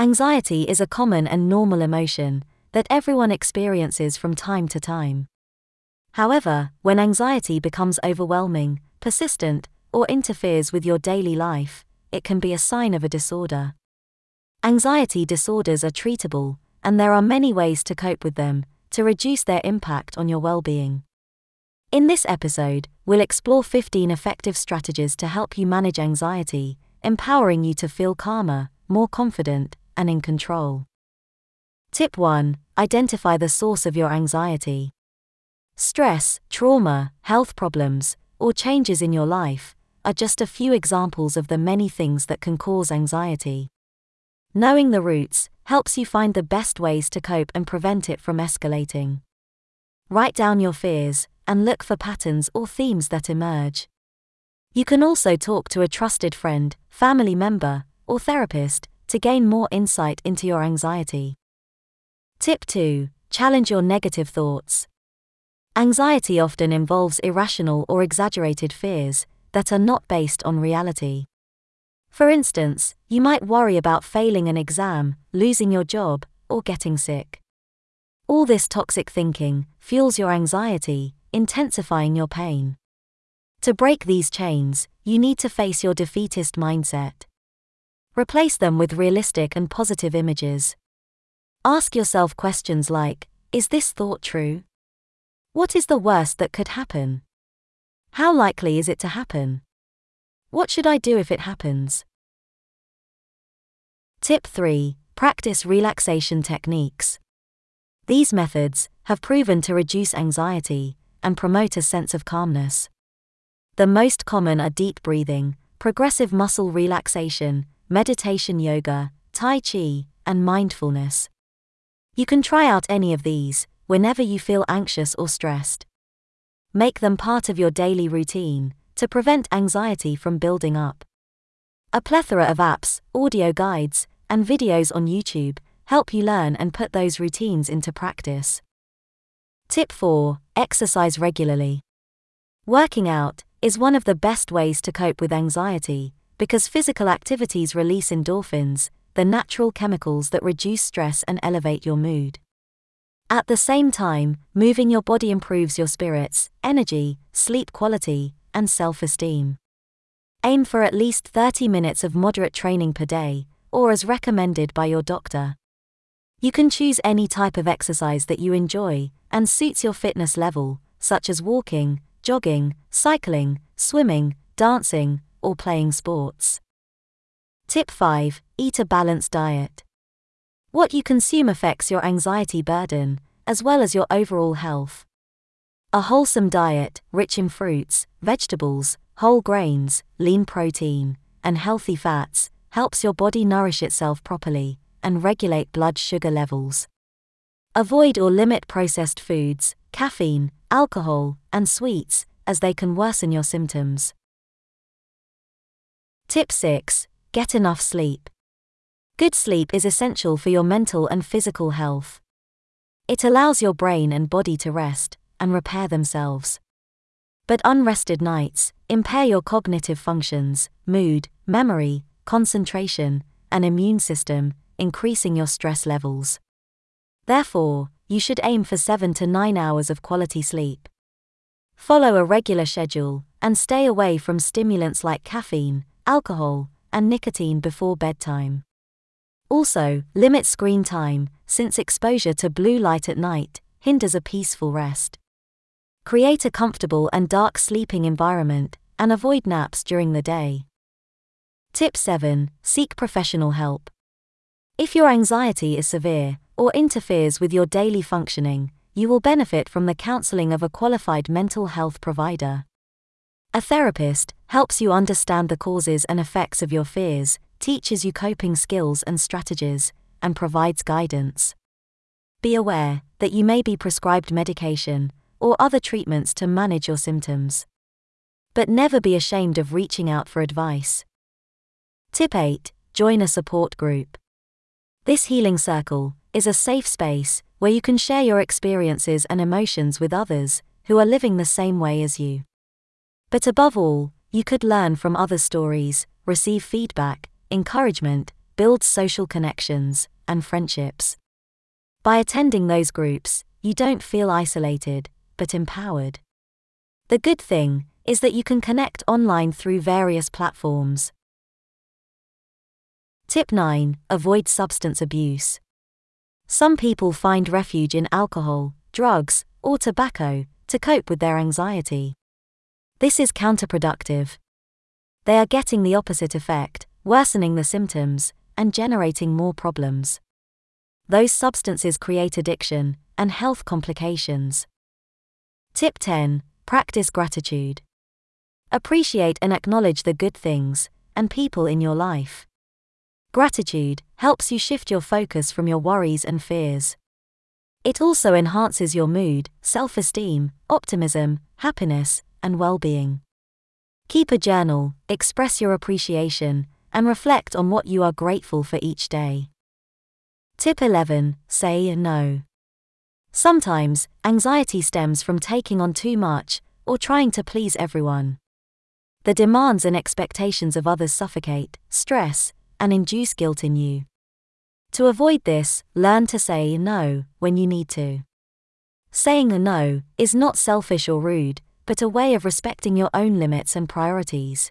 Anxiety is a common and normal emotion that everyone experiences from time to time. However, when anxiety becomes overwhelming, persistent, or interferes with your daily life, it can be a sign of a disorder. Anxiety disorders are treatable, and there are many ways to cope with them to reduce their impact on your well being. In this episode, we'll explore 15 effective strategies to help you manage anxiety, empowering you to feel calmer, more confident, and in control. Tip 1 Identify the source of your anxiety. Stress, trauma, health problems, or changes in your life are just a few examples of the many things that can cause anxiety. Knowing the roots helps you find the best ways to cope and prevent it from escalating. Write down your fears and look for patterns or themes that emerge. You can also talk to a trusted friend, family member, or therapist to gain more insight into your anxiety. Tip 2 Challenge your negative thoughts. Anxiety often involves irrational or exaggerated fears that are not based on reality. For instance, you might worry about failing an exam, losing your job, or getting sick. All this toxic thinking fuels your anxiety intensifying your pain. To break these chains, you need to face your defeatist mindset. Replace them with realistic and positive images. Ask yourself questions like Is this thought true? What is the worst that could happen? How likely is it to happen? What should I do if it happens? Tip 3 Practice relaxation techniques. These methods have proven to reduce anxiety, and promote a sense of calmness. The most common are deep breathing, progressive muscle relaxation, meditation yoga, Tai Chi, and mindfulness. You can try out any of these whenever you feel anxious or stressed. Make them part of your daily routine to prevent anxiety from building up. A plethora of apps, audio guides, and videos on YouTube help you learn and put those routines into practice. Tip 4 Exercise regularly. Working out is one of the best ways to cope with anxiety because physical activities release endorphins, the natural chemicals that reduce stress and elevate your mood. At the same time, moving your body improves your spirits, energy, sleep quality, and self esteem. Aim for at least 30 minutes of moderate training per day, or as recommended by your doctor. You can choose any type of exercise that you enjoy and suits your fitness level, such as walking, jogging, cycling, swimming, dancing, or playing sports. Tip 5 Eat a balanced diet. What you consume affects your anxiety burden, as well as your overall health. A wholesome diet, rich in fruits, vegetables, whole grains, lean protein, and healthy fats, helps your body nourish itself properly and regulate blood sugar levels. Avoid or limit processed foods, caffeine, alcohol, and sweets, as they can worsen your symptoms. Tip 6 Get enough sleep. Good sleep is essential for your mental and physical health. It allows your brain and body to rest and repair themselves. But unrested nights impair your cognitive functions, mood, memory, concentration, and immune system, increasing your stress levels. Therefore, you should aim for 7 to 9 hours of quality sleep. Follow a regular schedule and stay away from stimulants like caffeine, alcohol, and nicotine before bedtime. Also, limit screen time, since exposure to blue light at night hinders a peaceful rest. Create a comfortable and dark sleeping environment and avoid naps during the day. Tip 7 Seek professional help. If your anxiety is severe or interferes with your daily functioning, you will benefit from the counseling of a qualified mental health provider. A therapist helps you understand the causes and effects of your fears, teaches you coping skills and strategies, and provides guidance. Be aware that you may be prescribed medication or other treatments to manage your symptoms. But never be ashamed of reaching out for advice. Tip 8 Join a support group. This healing circle is a safe space where you can share your experiences and emotions with others who are living the same way as you. But above all, you could learn from other stories, receive feedback, encouragement, build social connections and friendships. By attending those groups, you don't feel isolated, but empowered. The good thing is that you can connect online through various platforms. Tip 9 Avoid substance abuse. Some people find refuge in alcohol, drugs, or tobacco to cope with their anxiety. This is counterproductive. They are getting the opposite effect, worsening the symptoms and generating more problems. Those substances create addiction and health complications. Tip 10 Practice gratitude. Appreciate and acknowledge the good things and people in your life. Gratitude helps you shift your focus from your worries and fears. It also enhances your mood, self esteem, optimism, happiness, and well being. Keep a journal, express your appreciation, and reflect on what you are grateful for each day. Tip 11 Say no. Sometimes, anxiety stems from taking on too much or trying to please everyone. The demands and expectations of others suffocate, stress, and induce guilt in you. To avoid this, learn to say no when you need to. Saying a no is not selfish or rude, but a way of respecting your own limits and priorities.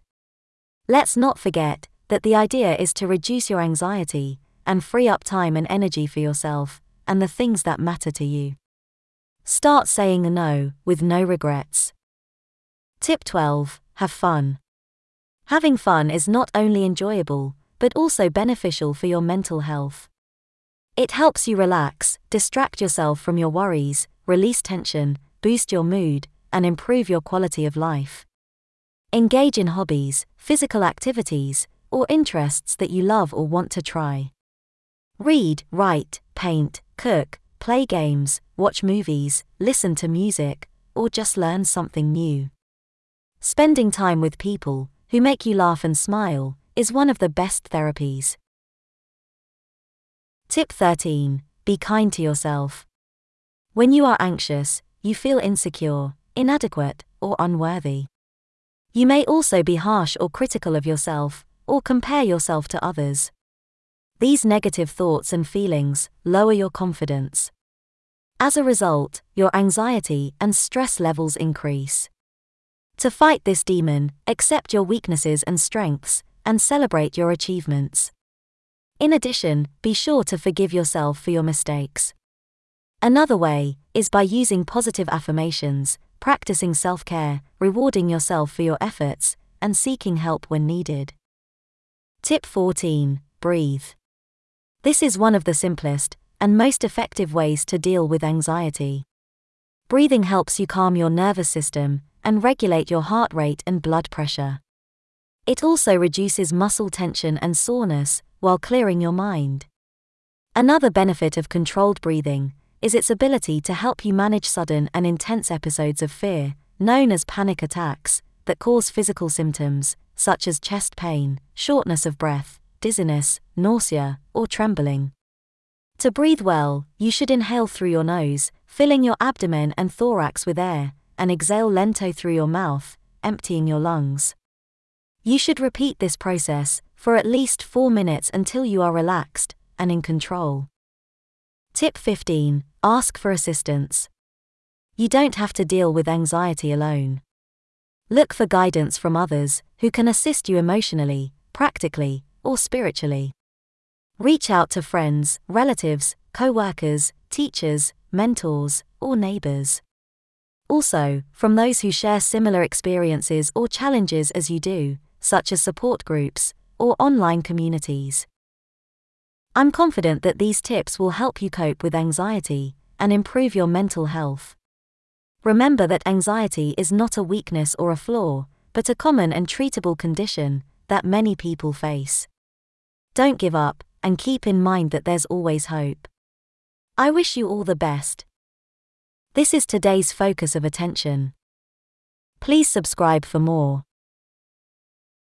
Let's not forget that the idea is to reduce your anxiety and free up time and energy for yourself and the things that matter to you. Start saying no with no regrets. Tip 12 Have fun. Having fun is not only enjoyable, but also beneficial for your mental health. It helps you relax, distract yourself from your worries, release tension, boost your mood, and improve your quality of life. Engage in hobbies, physical activities, or interests that you love or want to try. Read, write, paint, cook, play games, watch movies, listen to music, or just learn something new. Spending time with people who make you laugh and smile is one of the best therapies. Tip 13 Be kind to yourself. When you are anxious, you feel insecure, inadequate, or unworthy. You may also be harsh or critical of yourself, or compare yourself to others. These negative thoughts and feelings lower your confidence. As a result, your anxiety and stress levels increase. To fight this demon, accept your weaknesses and strengths, and celebrate your achievements. In addition, be sure to forgive yourself for your mistakes. Another way is by using positive affirmations, practicing self care, rewarding yourself for your efforts, and seeking help when needed. Tip 14 Breathe. This is one of the simplest and most effective ways to deal with anxiety. Breathing helps you calm your nervous system and regulate your heart rate and blood pressure. It also reduces muscle tension and soreness while clearing your mind. Another benefit of controlled breathing is its ability to help you manage sudden and intense episodes of fear, known as panic attacks, that cause physical symptoms, such as chest pain, shortness of breath, dizziness, nausea, or trembling. To breathe well, you should inhale through your nose, filling your abdomen and thorax with air, and exhale lento through your mouth, emptying your lungs. You should repeat this process for at least 4 minutes until you are relaxed and in control. Tip 15 Ask for assistance. You don't have to deal with anxiety alone. Look for guidance from others who can assist you emotionally, practically, or spiritually. Reach out to friends, relatives, co workers, teachers, mentors, or neighbors. Also, from those who share similar experiences or challenges as you do, such as support groups or online communities. I'm confident that these tips will help you cope with anxiety and improve your mental health. Remember that anxiety is not a weakness or a flaw, but a common and treatable condition that many people face. Don't give up, and keep in mind that there's always hope. I wish you all the best. This is today's focus of attention. Please subscribe for more.